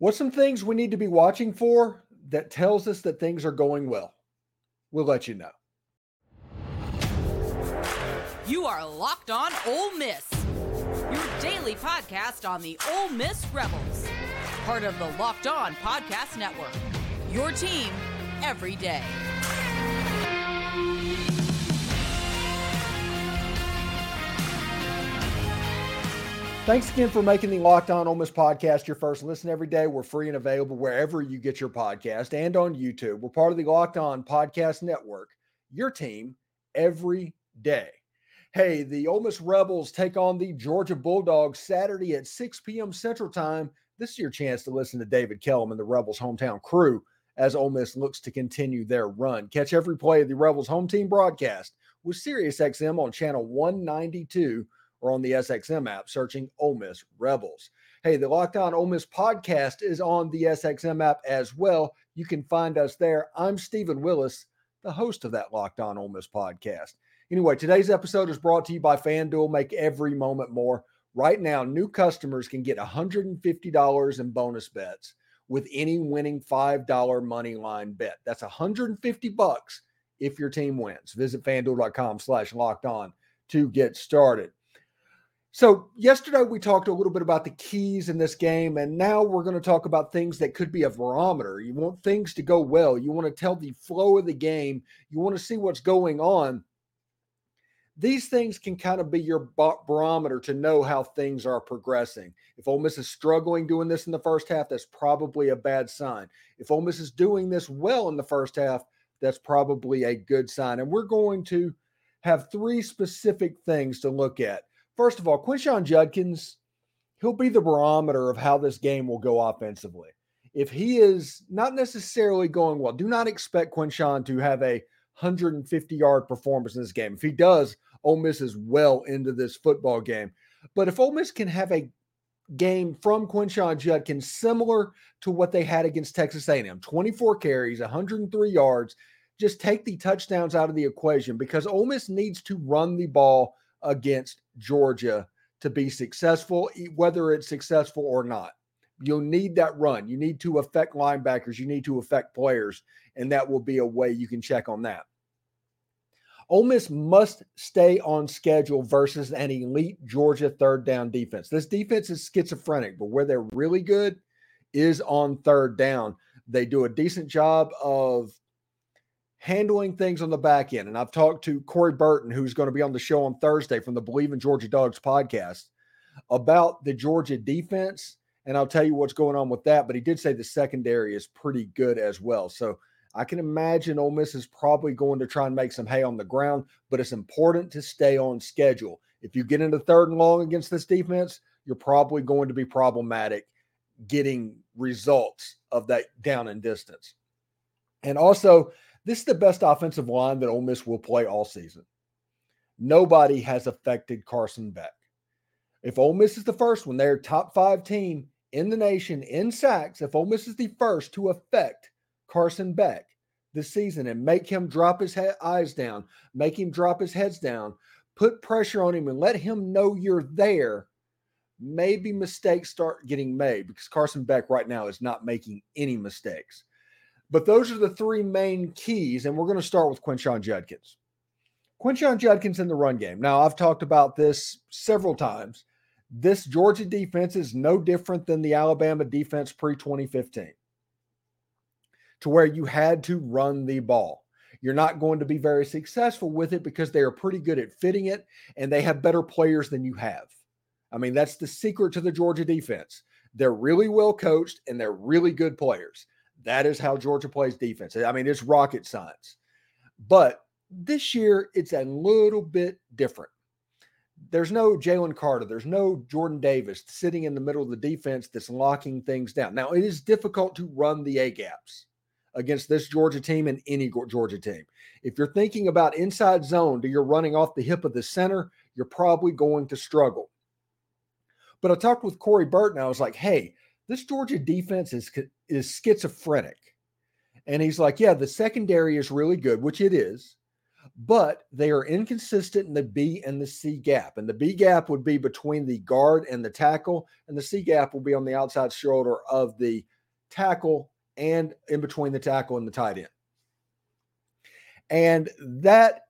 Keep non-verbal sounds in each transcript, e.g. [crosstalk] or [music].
What's some things we need to be watching for that tells us that things are going well? We'll let you know. You are Locked On Ole Miss, your daily podcast on the Ole Miss Rebels, part of the Locked On Podcast Network. Your team every day. Thanks again for making the Locked On Ole Miss podcast your first listen every day. We're free and available wherever you get your podcast and on YouTube. We're part of the Locked On Podcast Network, your team every day. Hey, the Ole Miss Rebels take on the Georgia Bulldogs Saturday at 6 p.m. Central Time. This is your chance to listen to David Kellum and the Rebels hometown crew as Ole Miss looks to continue their run. Catch every play of the Rebels home team broadcast with SiriusXM on channel 192 or on the SXM app searching Ole Miss Rebels. Hey, the Locked On Ole Miss podcast is on the SXM app as well. You can find us there. I'm Steven Willis, the host of that Locked On Ole Miss podcast. Anyway, today's episode is brought to you by FanDuel. Make every moment more. Right now, new customers can get $150 in bonus bets with any winning $5 money line bet. That's 150 bucks if your team wins. Visit fanduel.com slash locked on to get started. So, yesterday we talked a little bit about the keys in this game, and now we're going to talk about things that could be a barometer. You want things to go well, you want to tell the flow of the game, you want to see what's going on. These things can kind of be your barometer to know how things are progressing. If Ole Miss is struggling doing this in the first half, that's probably a bad sign. If Ole Miss is doing this well in the first half, that's probably a good sign. And we're going to have three specific things to look at First of all, Quinshon Judkins, he'll be the barometer of how this game will go offensively. If he is not necessarily going well, do not expect Quinshon to have a 150 yard performance in this game. If he does, Ole Miss is well into this football game. But if Ole Miss can have a game from Quinshon Judkins similar to what they had against Texas A&M, 24 carries, 103 yards, just take the touchdowns out of the equation because Ole Miss needs to run the ball against Georgia to be successful, whether it's successful or not. You'll need that run. You need to affect linebackers. You need to affect players, and that will be a way you can check on that. Ole Miss must stay on schedule versus an elite Georgia third down defense. This defense is schizophrenic, but where they're really good is on third down. They do a decent job of handling things on the back end. And I've talked to Corey Burton, who's going to be on the show on Thursday from the Believe in Georgia Dogs podcast, about the Georgia defense. And I'll tell you what's going on with that. But he did say the secondary is pretty good as well. So I can imagine Ole Miss is probably going to try and make some hay on the ground, but it's important to stay on schedule. If you get into third and long against this defense, you're probably going to be problematic getting results of that down and distance. And also, this is the best offensive line that Ole Miss will play all season. Nobody has affected Carson Beck. If Ole Miss is the first one, they're top five team in the nation in sacks. If Ole Miss is the first to affect Carson Beck this season and make him drop his he- eyes down, make him drop his heads down, put pressure on him, and let him know you're there, maybe mistakes start getting made because Carson Beck right now is not making any mistakes. But those are the three main keys, and we're going to start with Quinshon Judkins. Quinshon Judkins in the run game. Now, I've talked about this several times. This Georgia defense is no different than the Alabama defense pre 2015, to where you had to run the ball. You're not going to be very successful with it because they are pretty good at fitting it and they have better players than you have. I mean, that's the secret to the Georgia defense. They're really well coached and they're really good players. That is how Georgia plays defense. I mean, it's rocket science. But this year, it's a little bit different. There's no Jalen Carter. There's no Jordan Davis sitting in the middle of the defense that's locking things down. Now, it is difficult to run the A gaps against this Georgia team and any Georgia team. If you're thinking about inside zone, do you're running off the hip of the center, you're probably going to struggle. But I talked with Corey Burton. I was like, hey, this Georgia defense is is schizophrenic. And he's like, yeah, the secondary is really good, which it is, but they are inconsistent in the B and the C gap. And the B gap would be between the guard and the tackle, and the C gap will be on the outside shoulder of the tackle and in between the tackle and the tight end. And that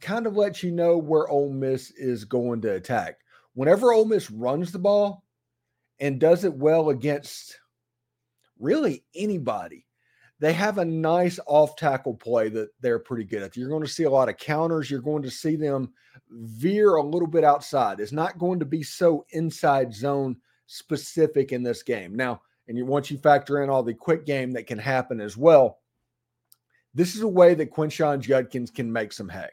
kind of lets you know where Ole Miss is going to attack. Whenever Ole Miss runs the ball and does it well against really anybody, they have a nice off tackle play that they're pretty good at. You're going to see a lot of counters. You're going to see them veer a little bit outside. It's not going to be so inside zone specific in this game. Now, and you, once you factor in all the quick game that can happen as well, this is a way that Quinshon Judkins can make some hay.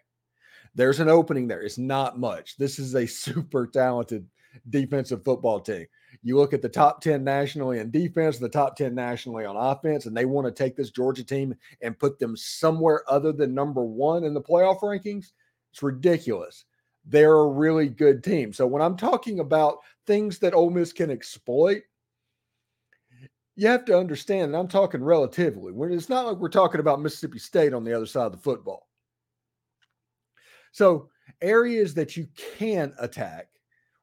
There's an opening there. It's not much. This is a [laughs] super talented defensive football team. You look at the top 10 nationally in defense, the top 10 nationally on offense, and they want to take this Georgia team and put them somewhere other than number one in the playoff rankings. It's ridiculous. They're a really good team. So when I'm talking about things that Ole Miss can exploit, you have to understand, and I'm talking relatively. When it's not like we're talking about Mississippi State on the other side of the football. So areas that you can attack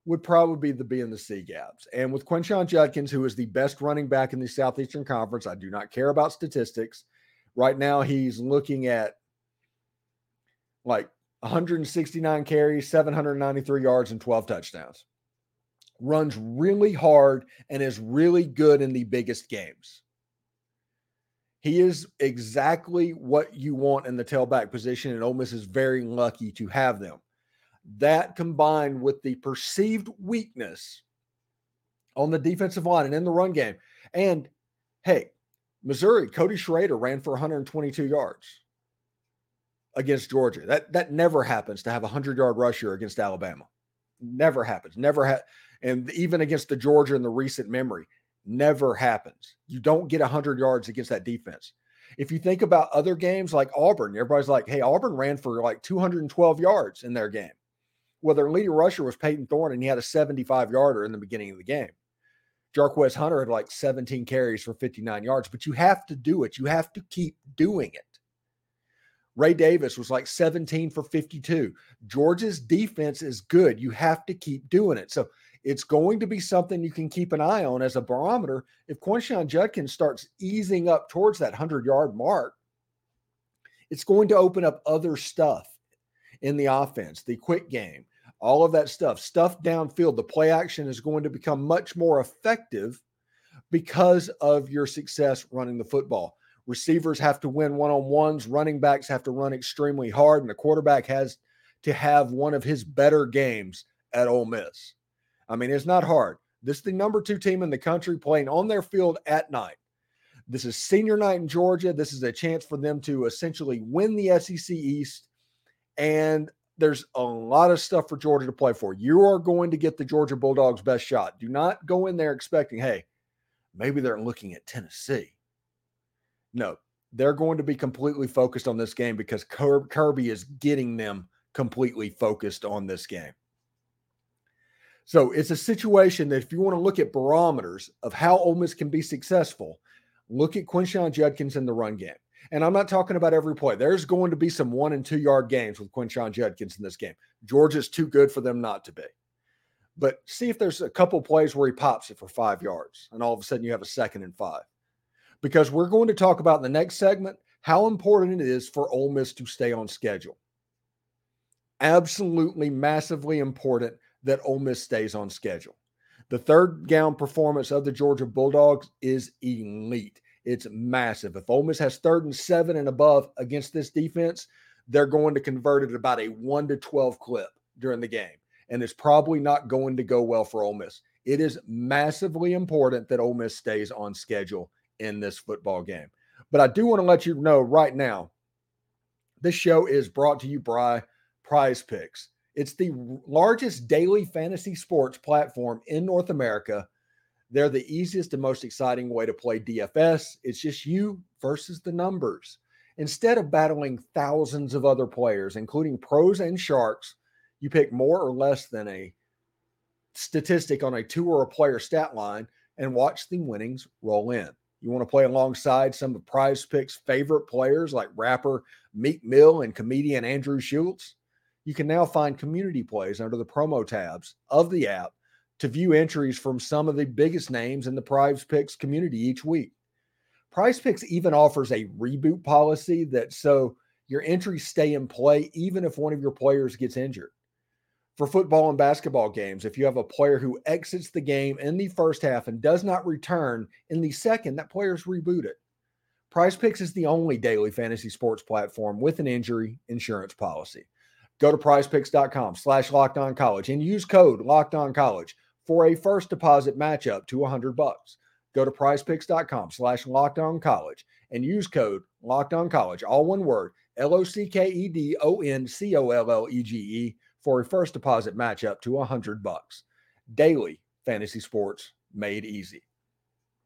would probably be the B and the C gaps. And with Quinshon Judkins, who is the best running back in the Southeastern Conference, I do not care about statistics. Right now, he's looking at like 169 carries, 793 yards, and 12 touchdowns. Runs really hard and is really good in the biggest games. He is exactly what you want in the tailback position, and Ole Miss is very lucky to have them. That combined with the perceived weakness on the defensive line and in the run game. And hey, Missouri, Cody Schrader ran for 122 yards against Georgia. That that never happens to have a 100 yard rusher against Alabama. Never happens. Never had. And even against the Georgia in the recent memory, never happens. You don't get 100 yards against that defense. If you think about other games like Auburn, everybody's like, hey, Auburn ran for like 212 yards in their game. Well, their leading rusher was Payton Thorne, and he had a 75 yarder in the beginning of the game. Jarquez Hunter had like 17 carries for 59 yards, but you have to do it. You have to keep doing it. Ray Davis was like 17 for 52. Georgia's defense is good. You have to keep doing it. So it's going to be something you can keep an eye on as a barometer. If Quinshon Judkins starts easing up towards that 100 yard mark, it's going to open up other stuff in the offense, the quick game, all of that stuff, stuff downfield. The play action is going to become much more effective because of your success running the football. Receivers have to win one on ones, running backs have to run extremely hard, and the quarterback has to have one of his better games at Ole Miss. I mean, it's not hard. This is the number two team in the country playing on their field at night. This is senior night in Georgia. This is a chance for them to essentially win the SEC East. And there's a lot of stuff for Georgia to play for. You are going to get the Georgia Bulldogs' best shot. Do not go in there expecting, hey, maybe they're looking at Tennessee. No, they're going to be completely focused on this game because Kirby is getting them completely focused on this game. So it's a situation that if you want to look at barometers of how Ole Miss can be successful, look at Quinshon Judkins in the run game. And I'm not talking about every play. There's going to be some one and two yard games with Quinshon Judkins in this game. Georgia's too good for them not to be. But see if there's a couple plays where he pops it for five yards, and all of a sudden you have a second and five. Because we're going to talk about in the next segment how important it is for Ole Miss to stay on schedule. Absolutely massively important that Ole Miss stays on schedule. The third down performance of the Georgia Bulldogs is elite. It's massive. If Ole Miss has third and seven and above against this defense, they're going to convert it about a one to 12 clip during the game. And it's probably not going to go well for Ole Miss. It is massively important that Ole Miss stays on schedule in this football game. But I do want to let you know right now this show is brought to you by Prize Picks. It's the largest daily fantasy sports platform in North America. They're the easiest and most exciting way to play DFS. It's just you versus the numbers. Instead of battling thousands of other players, including pros and sharks, you pick more or less than a statistic on a two or a player stat line and watch the winnings roll in. You want to play alongside some of Prize Picks' favorite players like rapper Meek Mill and comedian Andrew Schulz? You can now find community plays under the promo tabs of the app to view entries from some of the biggest names in the Prize Picks community each week. Prize Picks even offers a reboot policy that so your entries stay in play even if one of your players gets injured. For football and basketball games, if you have a player who exits the game in the first half and does not return in the second, that player is rebooted. Prize Picks is the only daily fantasy sports platform with an injury insurance policy. Go to prizepicks.com slash locked on college and use code locked on college for a first deposit matchup to 100 bucks. Go to prizepicks.com slash college and use code locked on college, all one word, L O C K E D O N C O L L E G E for a first deposit matchup to 100 bucks. Daily fantasy sports made easy.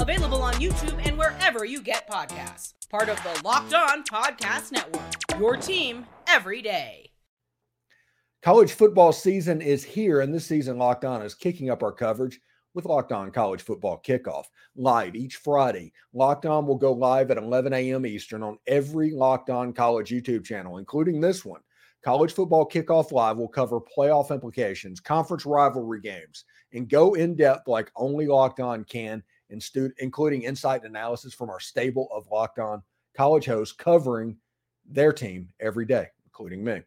Available on YouTube and wherever you get podcasts. Part of the Locked On Podcast Network. Your team every day. College football season is here, and this season, Locked On is kicking up our coverage with Locked On College Football Kickoff live each Friday. Locked On will go live at 11 a.m. Eastern on every Locked On College YouTube channel, including this one. College Football Kickoff Live will cover playoff implications, conference rivalry games, and go in depth like only Locked On can, including insight and analysis from our stable of Locked On college hosts covering their team every day, including me.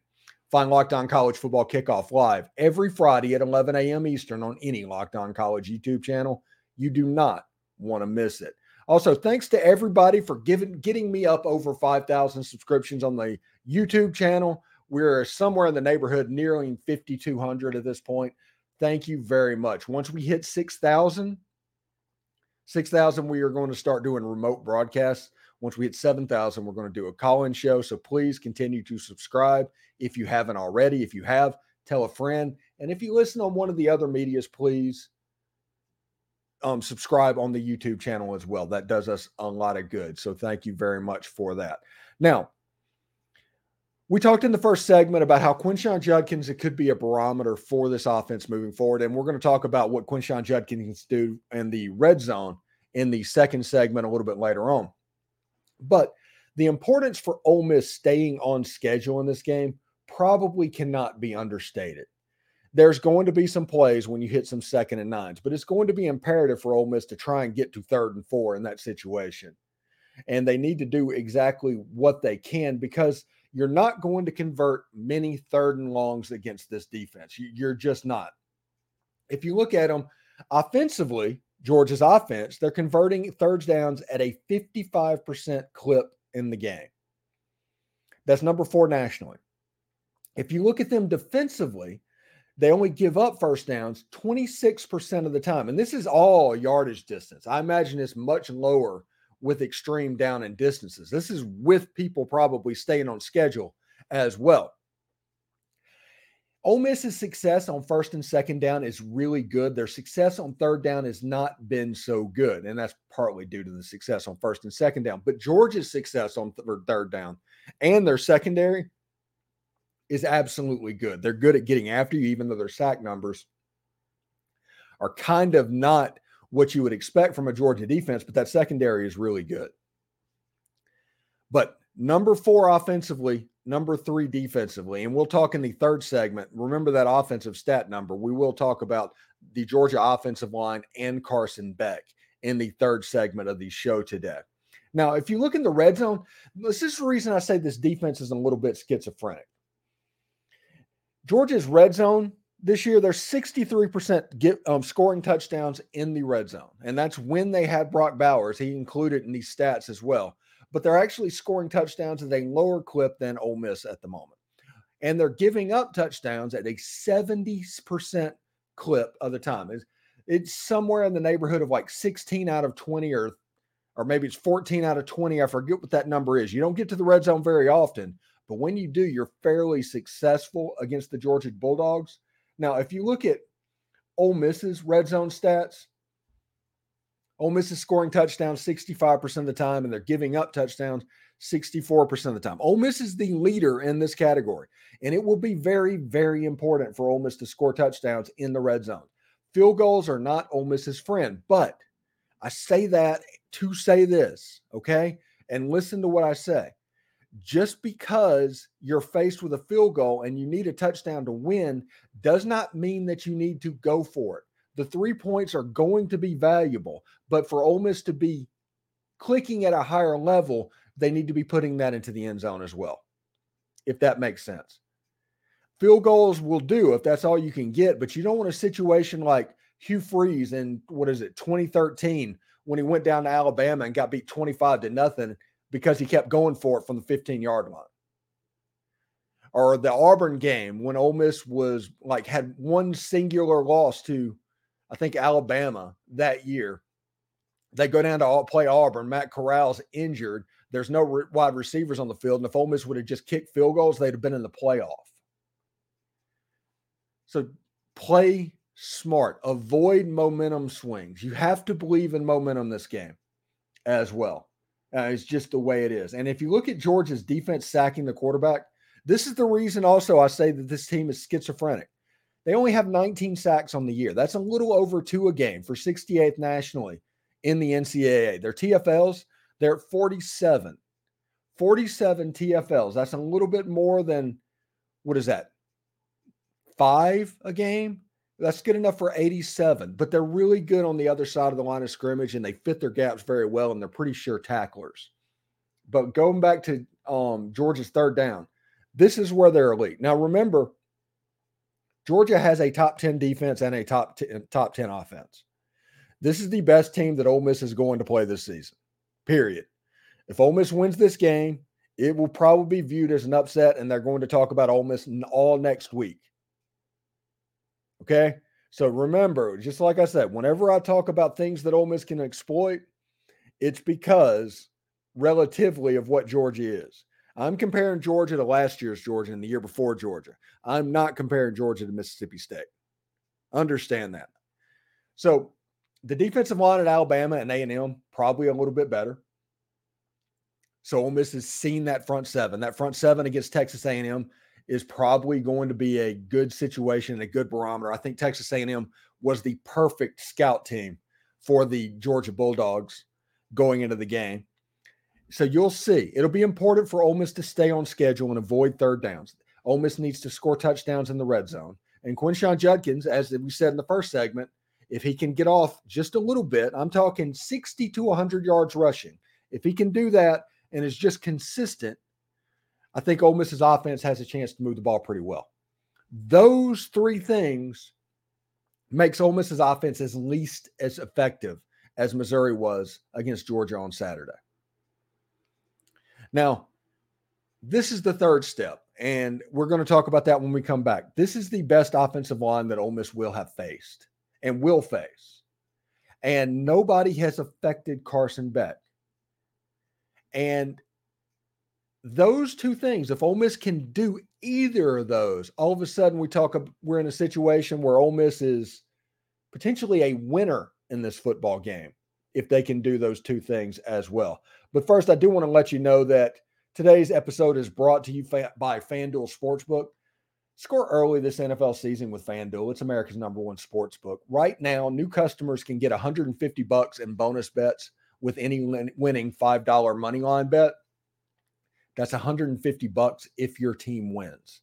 Find Locked On College Football Kickoff live every Friday at 11 a.m. Eastern on any Locked On College YouTube channel. You do not want to miss it. Also, thanks to everybody for giving getting me up over 5,000 subscriptions on the YouTube channel. We're somewhere in the neighborhood nearing 5,200 at this point. Thank you very much. Once we hit 6,000, 6,000, we are going to start doing remote broadcasts. Once we hit 7,000, we're going to do a call in show. So please continue to subscribe if you haven't already. If you have, tell a friend. And if you listen on one of the other medias, please um, subscribe on the YouTube channel as well. That does us a lot of good. So thank you very much for that. Now, we talked in the first segment about how Quinshon Judkins it could be a barometer for this offense moving forward, and we're going to talk about what Quinshon Judkins do in the red zone in the second segment a little bit later on. But the importance for Ole Miss staying on schedule in this game probably cannot be understated. There's going to be some plays when you hit some second and nines, but it's going to be imperative for Ole Miss to try and get to third and four in that situation. And they need to do exactly what they can because you're not going to convert many third and longs against this defense. You're just not. If you look at them offensively, Georgia's offense, they're converting thirds downs at a 55% clip in the game. That's number four nationally. If you look at them defensively, they only give up first downs 26% of the time. And this is all yardage distance. I imagine it's much lower with extreme down and distances. This is with people probably staying on schedule as well. Ole Miss's success on first and second down is really good. Their success on third down has not been so good, and that's partly due to the success on first and second down. But Georgia's success on th- third down and their secondary is absolutely good. They're good at getting after you, even though their sack numbers are kind of not what you would expect from a Georgia defense, but that secondary is really good. But number four offensively, number three defensively. And we'll talk in the third segment. Remember that offensive stat number. We will talk about the Georgia offensive line and Carson Beck in the third segment of the show today. Now, if you look in the red zone, this is the reason I say this defense is a little bit schizophrenic. Georgia's red zone this year, they're 63% get, um, scoring touchdowns in the red zone. And that's when they had Brock Bowers. He included in these stats as well but they're actually scoring touchdowns at a lower clip than Ole Miss at the moment. And they're giving up touchdowns at a 70% clip of the time. It's, it's somewhere in the neighborhood of like 16 out of 20 or or maybe it's 14 out of 20. I forget what that number is. You don't get to the red zone very often, but when you do, you're fairly successful against the Georgia Bulldogs. Now, if you look at Ole Miss's red zone stats, Ole Miss is scoring touchdowns 65% of the time, and they're giving up touchdowns 64% of the time. Ole Miss is the leader in this category, and it will be very, very important for Ole Miss to score touchdowns in the red zone. Field goals are not Ole Miss's friend, but I say that to say this, okay? And listen to what I say. Just because you're faced with a field goal and you need a touchdown to win does not mean that you need to go for it. The three points are going to be valuable, but for Ole Miss to be clicking at a higher level, they need to be putting that into the end zone as well, if that makes sense. Field goals will do if that's all you can get, but you don't want a situation like Hugh Freeze in what is it, 2013, when he went down to Alabama and got beat 25 to nothing because he kept going for it from the 15 yard line. Or the Auburn game when Ole Miss was like had one singular loss to, I think, Alabama that year. They go down to play Auburn. Matt Corral's injured. There's no re- wide receivers on the field. And if Ole Miss would have just kicked field goals, they'd have been in the playoff. So play smart. Avoid momentum swings. You have to believe in momentum this game as well. Uh, it's just the way it is. And if you look at Georgia's defense sacking the quarterback, this is the reason also I say that this team is schizophrenic. They only have 19 sacks on the year. That's a little over two a game for 68th nationally in the NCAA. Their TFLs, they're at 47. 47 TFLs. That's a little bit more than what is that? Five a game? That's good enough for 87, but they're really good on the other side of the line of scrimmage and they fit their gaps very well and they're pretty sure tacklers. But going back to um, Georgia's third down, this is where they're elite. Now remember, Georgia has a top 10 defense and a top 10, top 10 offense. This is the best team that Ole Miss is going to play this season. Period. If Ole Miss wins this game, it will probably be viewed as an upset, and they're going to talk about Ole Miss all next week. Okay. So remember, just like I said, whenever I talk about things that Ole Miss can exploit, it's because relatively of what Georgia is. I'm comparing Georgia to last year's Georgia and the year before Georgia. I'm not comparing Georgia to Mississippi State. Understand that. So the defensive line at Alabama and A&M probably a little bit better. So Ole Miss has seen that front seven. That front seven against Texas A&M is probably going to be a good situation and a good barometer. I think Texas A&M was the perfect scout team for the Georgia Bulldogs going into the game. So you'll see. It'll be important for Ole Miss to stay on schedule and avoid third downs. Ole Miss needs to score touchdowns in the red zone. And Quinshon Judkins, as we said in the first segment, if he can get off just a little bit, I'm talking 60 to 100 yards rushing. If he can do that and is just consistent, I think Ole Miss's offense has a chance to move the ball pretty well. Those three things makes Ole Miss's offense as least as effective as Missouri was against Georgia on Saturday. Now, this is the third step, and we're going to talk about that when we come back. This is the best offensive line that Ole Miss will have faced and will face. And nobody has affected Carson Beck. And those two things, if Ole Miss can do either of those, all of a sudden we talk, we're in a situation where Ole Miss is potentially a winner in this football game if they can do those two things as well. But first, I do want to let you know that today's episode is brought to you by FanDuel Sportsbook. Score early this NFL season with FanDuel. It's America's number one sports book. Right now, new customers can get 150 bucks in bonus bets with any winning $5 money line bet. That's 150 bucks if your team wins.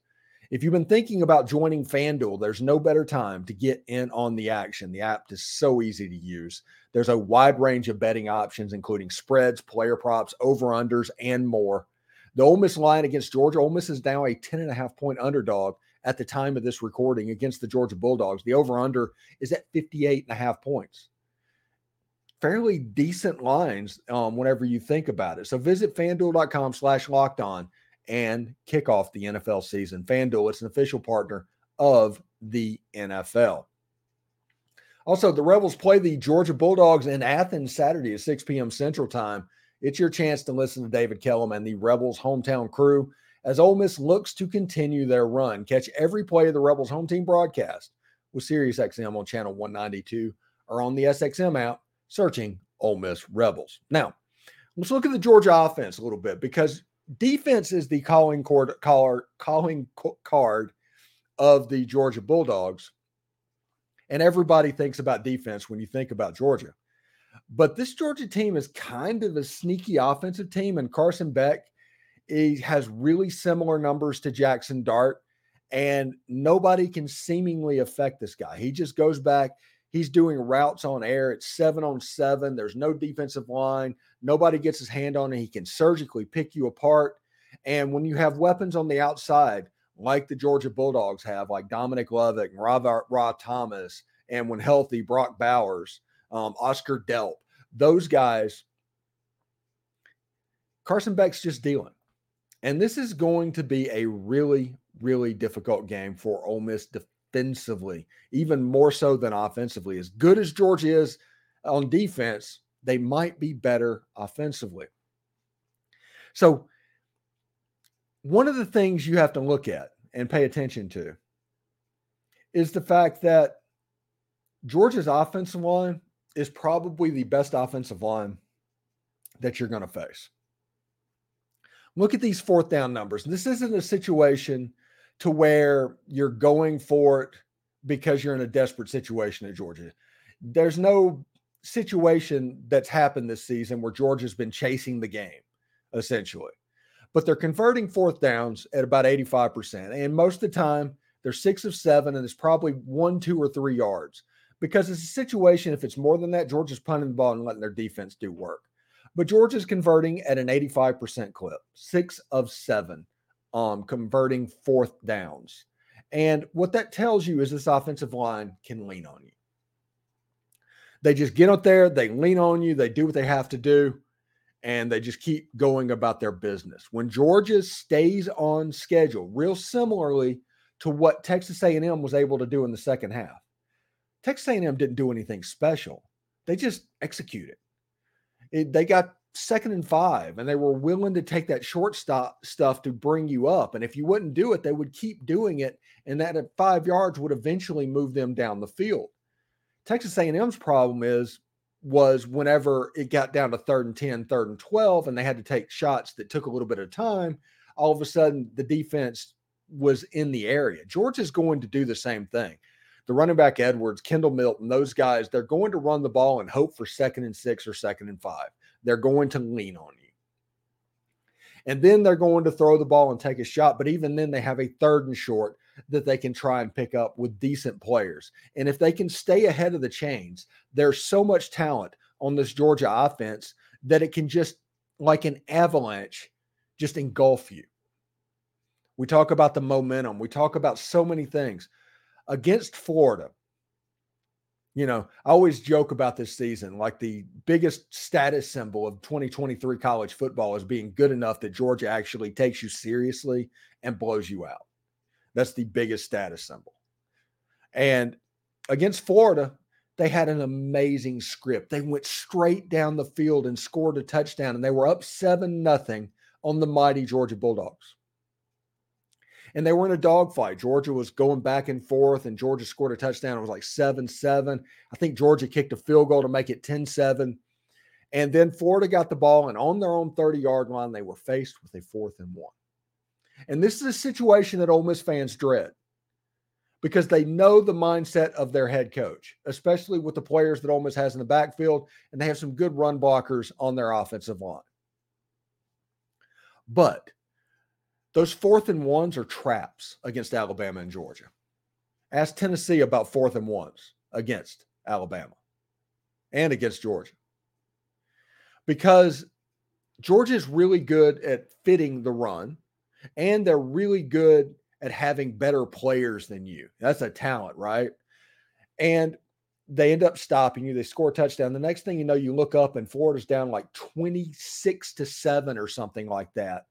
If you've been thinking about joining FanDuel, there's no better time to get in on the action. The app is so easy to use. There's a wide range of betting options, including spreads, player props, over-unders, and more. The Ole Miss line against Georgia, Ole Miss is now a 10 and a half point underdog at the time of this recording against the Georgia Bulldogs. The over-under is at 58 and a half points fairly decent lines um, whenever you think about it. So visit fanduel.com slash locked on and kick off the NFL season. FanDuel, it's an official partner of the NFL. Also, the Rebels play the Georgia Bulldogs in Athens Saturday at 6 p.m. Central Time. It's your chance to listen to David Kellum and the Rebels hometown crew as Ole Miss looks to continue their run. Catch every play of the Rebels home team broadcast with SiriusXM on channel 192 or on the SXM app searching Ole Miss Rebels. Now, let's look at the Georgia offense a little bit because defense is the calling card, caller, calling card of the Georgia Bulldogs. And everybody thinks about defense when you think about Georgia. But this Georgia team is kind of a sneaky offensive team, and Carson Beck he has really similar numbers to Jaxson Dart, and nobody can seemingly affect this guy. He just goes back. He's doing routes on air. It's seven on seven. There's no defensive line. Nobody gets his hand on it. He can surgically pick you apart. And when you have weapons on the outside, like the Georgia Bulldogs have, like Dominic Lovett and Ra Thomas, and when healthy, Brock Bowers, um, Oscar Delp, those guys, Carson Beck's just dealing. And this is going to be a really, really difficult game for Ole Miss defensively, even more so than offensively. As good as Georgia is on defense, they might be better offensively. So, one of the things you have to look at and pay attention to is the fact that Georgia's offensive line is probably the best offensive line that you're going to face. Look at these fourth down numbers. This isn't a situation to where you're going for it because you're in a desperate situation at Georgia. There's no situation that's happened this season where Georgia's been chasing the game, essentially. But they're converting fourth downs at about 85%. And most of the time, they're six of seven, and it's probably one, two, or three yards. Because it's a situation, if it's more than that, Georgia's punting the ball and letting their defense do work. But Georgia's converting at an 85% clip, six of seven, um, converting fourth downs. And what that tells you is this offensive line can lean on you. They just get up there, they lean on you, they do what they have to do, and they just keep going about their business. When Georgia stays on schedule, real similarly to what Texas A&M was able to do in the second half. Texas A&M didn't do anything special. They just executed it, they got second and five, and they were willing to take that short stop stuff to bring you up. And if you wouldn't do it, they would keep doing it, and that at five yards would eventually move them down the field. Texas A&M's problem is was whenever it got down to third and 10, third and 12, and they had to take shots that took a little bit of time, all of a sudden the defense was in the area. Georgia's going to do the same thing the running back Edwards, Kendall Milton, those guys, they're going to run the ball and hope for second and six or second and five. They're going to lean on you. And then they're going to throw the ball and take a shot. But even then, they have a third and short that they can try and pick up with decent players. And if they can stay ahead of the chains, there's so much talent on this Georgia offense that it can just, like an avalanche, just engulf you. We talk about the momentum, we talk about so many things against Florida. You know, I always joke about this season like the biggest status symbol of 2023 college football is being good enough that Georgia actually takes you seriously and blows you out. That's the biggest status symbol. And against Florida, they had an amazing script. They went straight down the field and scored a touchdown, and they were up 7 nothing on the mighty Georgia Bulldogs and they were in a dogfight. Georgia was going back and forth, and Georgia scored a touchdown. It was like 7 7. I think Georgia kicked a field goal to make it 10 7. And then Florida got the ball, and on their own 30 yard line, they were faced with a fourth and one. And this is a situation that Ole Miss fans dread because they know the mindset of their head coach, especially with the players that Ole Miss has in the backfield, and they have some good run blockers on their offensive line. But those fourth and ones are traps against Alabama and Georgia. Ask Tennessee about fourth and ones against Alabama and against Georgia. Because Georgia is really good at fitting the run, and they're really good at having better players than you. That's a talent, right? And they end up stopping you. They score a touchdown. The next thing you know, you look up and Florida's down like 26 to 7 or something like that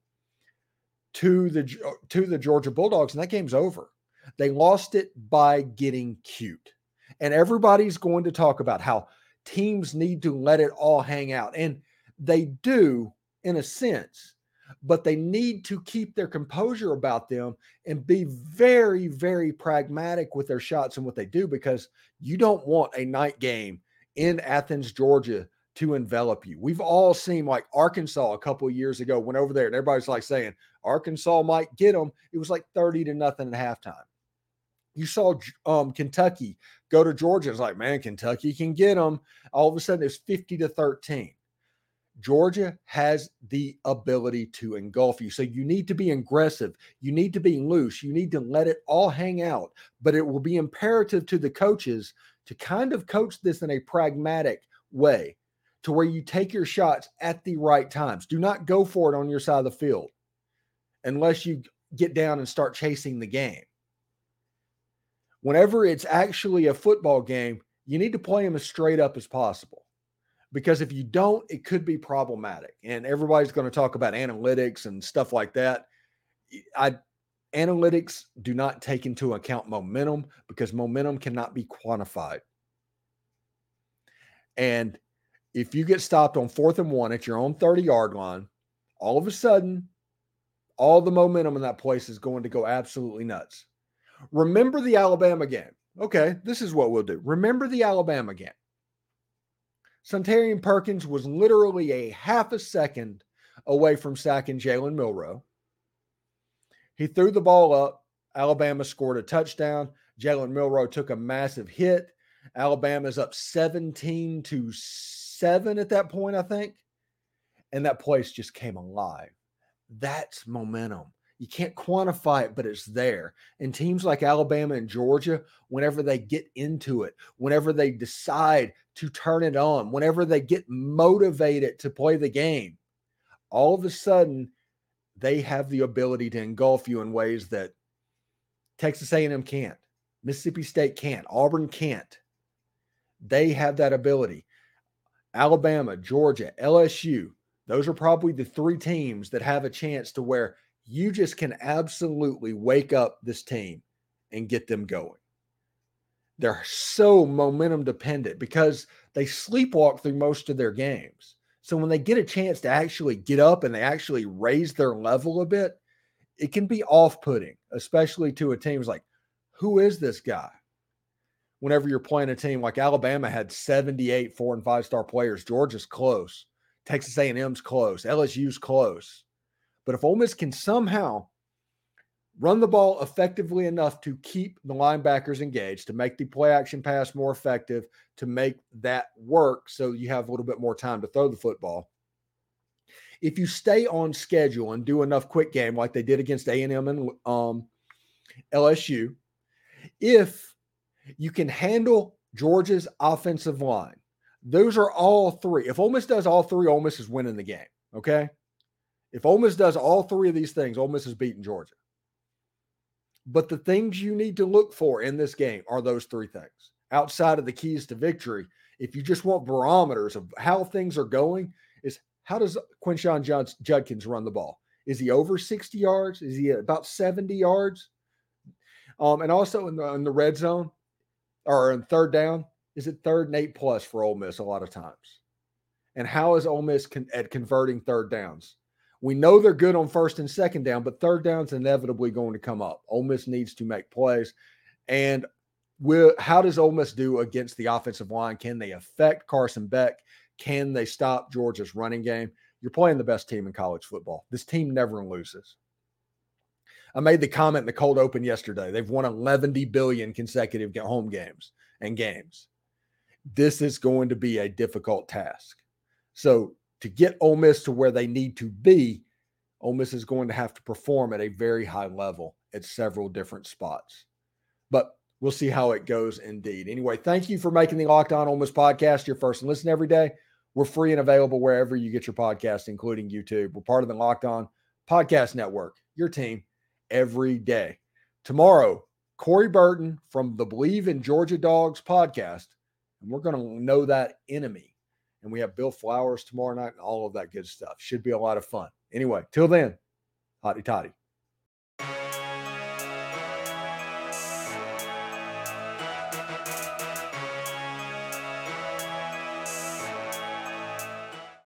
to the uh, to the Georgia Bulldogs, and that game's over. They lost it by getting cute. And everybody's going to talk about how teams need to let it all hang out. And they do in a sense, but they need to keep their composure about them and be very, very pragmatic with their shots and what they do because you don't want a night game in Athens, Georgia to envelop you. We've all seen like Arkansas a couple years ago went over there and everybody's like saying Arkansas might get them. It was like 30 to nothing at halftime. You saw um, Kentucky go to Georgia. It's like, man, Kentucky can get them. All of a sudden, it's 50 to 13. Georgia has the ability to engulf you. So you need to be aggressive. You need to be loose. You need to let it all hang out. But it will be imperative to the coaches to kind of coach this in a pragmatic way to where you take your shots at the right times. Do not go for it on your side of the field unless you get down and start chasing the game. Whenever it's actually a football game, you need to play them as straight up as possible because if you don't, it could be problematic. And everybody's going to talk about analytics and stuff like that. I analytics do not take into account momentum because momentum cannot be quantified. And if you get stopped on fourth and one at your own 30 yard line, all of a sudden, all the momentum in that place is going to go absolutely nuts. Remember the Alabama game. Okay, this is what we'll do. Remember the Alabama game. Suntarine Perkins was literally a half a second away from sacking Jalen Milroe. He threw the ball up. Alabama scored a touchdown. Jalen Milroe took a massive hit. Alabama's up 17 to 7 at that point, I think. And that place just came alive. That's momentum. You can't quantify it, but it's there. And teams like Alabama and Georgia, whenever they get into it, whenever they decide to turn it on, whenever they get motivated to play the game, all of a sudden they have the ability to engulf you in ways that Texas A&M can't, Mississippi State can't, Auburn can't. They have that ability. Alabama, Georgia, LSU, those are probably the three teams that have a chance to where you just can absolutely wake up this team and get them going. They're so momentum dependent because they sleepwalk through most of their games. So when they get a chance to actually get up and they actually raise their level a bit, it can be off putting, especially to a team's like, who is this guy? Whenever you're playing a team like Alabama had 78 four and five star players, Georgia's close, Texas A&M's close, LSU's close. But if Ole Miss can somehow run the ball effectively enough to keep the linebackers engaged, to make the play action pass more effective, to make that work so you have a little bit more time to throw the football. If you stay on schedule and do enough quick game like they did against A&M and um, LSU, if you can handle Georgia's offensive line, those are all three. If Ole Miss does all three, Ole Miss is winning the game. Okay. If Ole Miss does all three of these things, Ole Miss is beating Georgia. But the things you need to look for in this game are those three things. Outside of the keys to victory, if you just want barometers of how things are going, is how does Quinshon Judkins run the ball? Is he over 60 yards? Is he about 70 yards? Um, and also in the, in the red zone or in third down, is it third and eight plus for Ole Miss a lot of times? And how is Ole Miss con- at converting third downs? We know they're good on first and second down, but third down's inevitably going to come up. Ole Miss needs to make plays. And how does Ole Miss do against the offensive line? Can they affect Carson Beck? Can they stop Georgia's running game? You're playing the best team in college football. This team never loses. I made the comment in the cold open yesterday. They've won 11 billion consecutive home games and games. This is going to be a difficult task. So to get Ole Miss to where they need to be, Ole Miss is going to have to perform at a very high level at several different spots. But we'll see how it goes indeed. Anyway, thank you for making the Locked On Ole Miss podcast your first and listen every day. We're free and available wherever you get your podcast, including YouTube. We're part of the Locked On Podcast Network, your team every day. Tomorrow, Corey Burton from the Believe in Georgia Dogs podcast, and we're going to know that enemy and we have Bill Flowers tomorrow night and all of that good stuff. Should be a lot of fun. Anyway, till then, hotty toddy.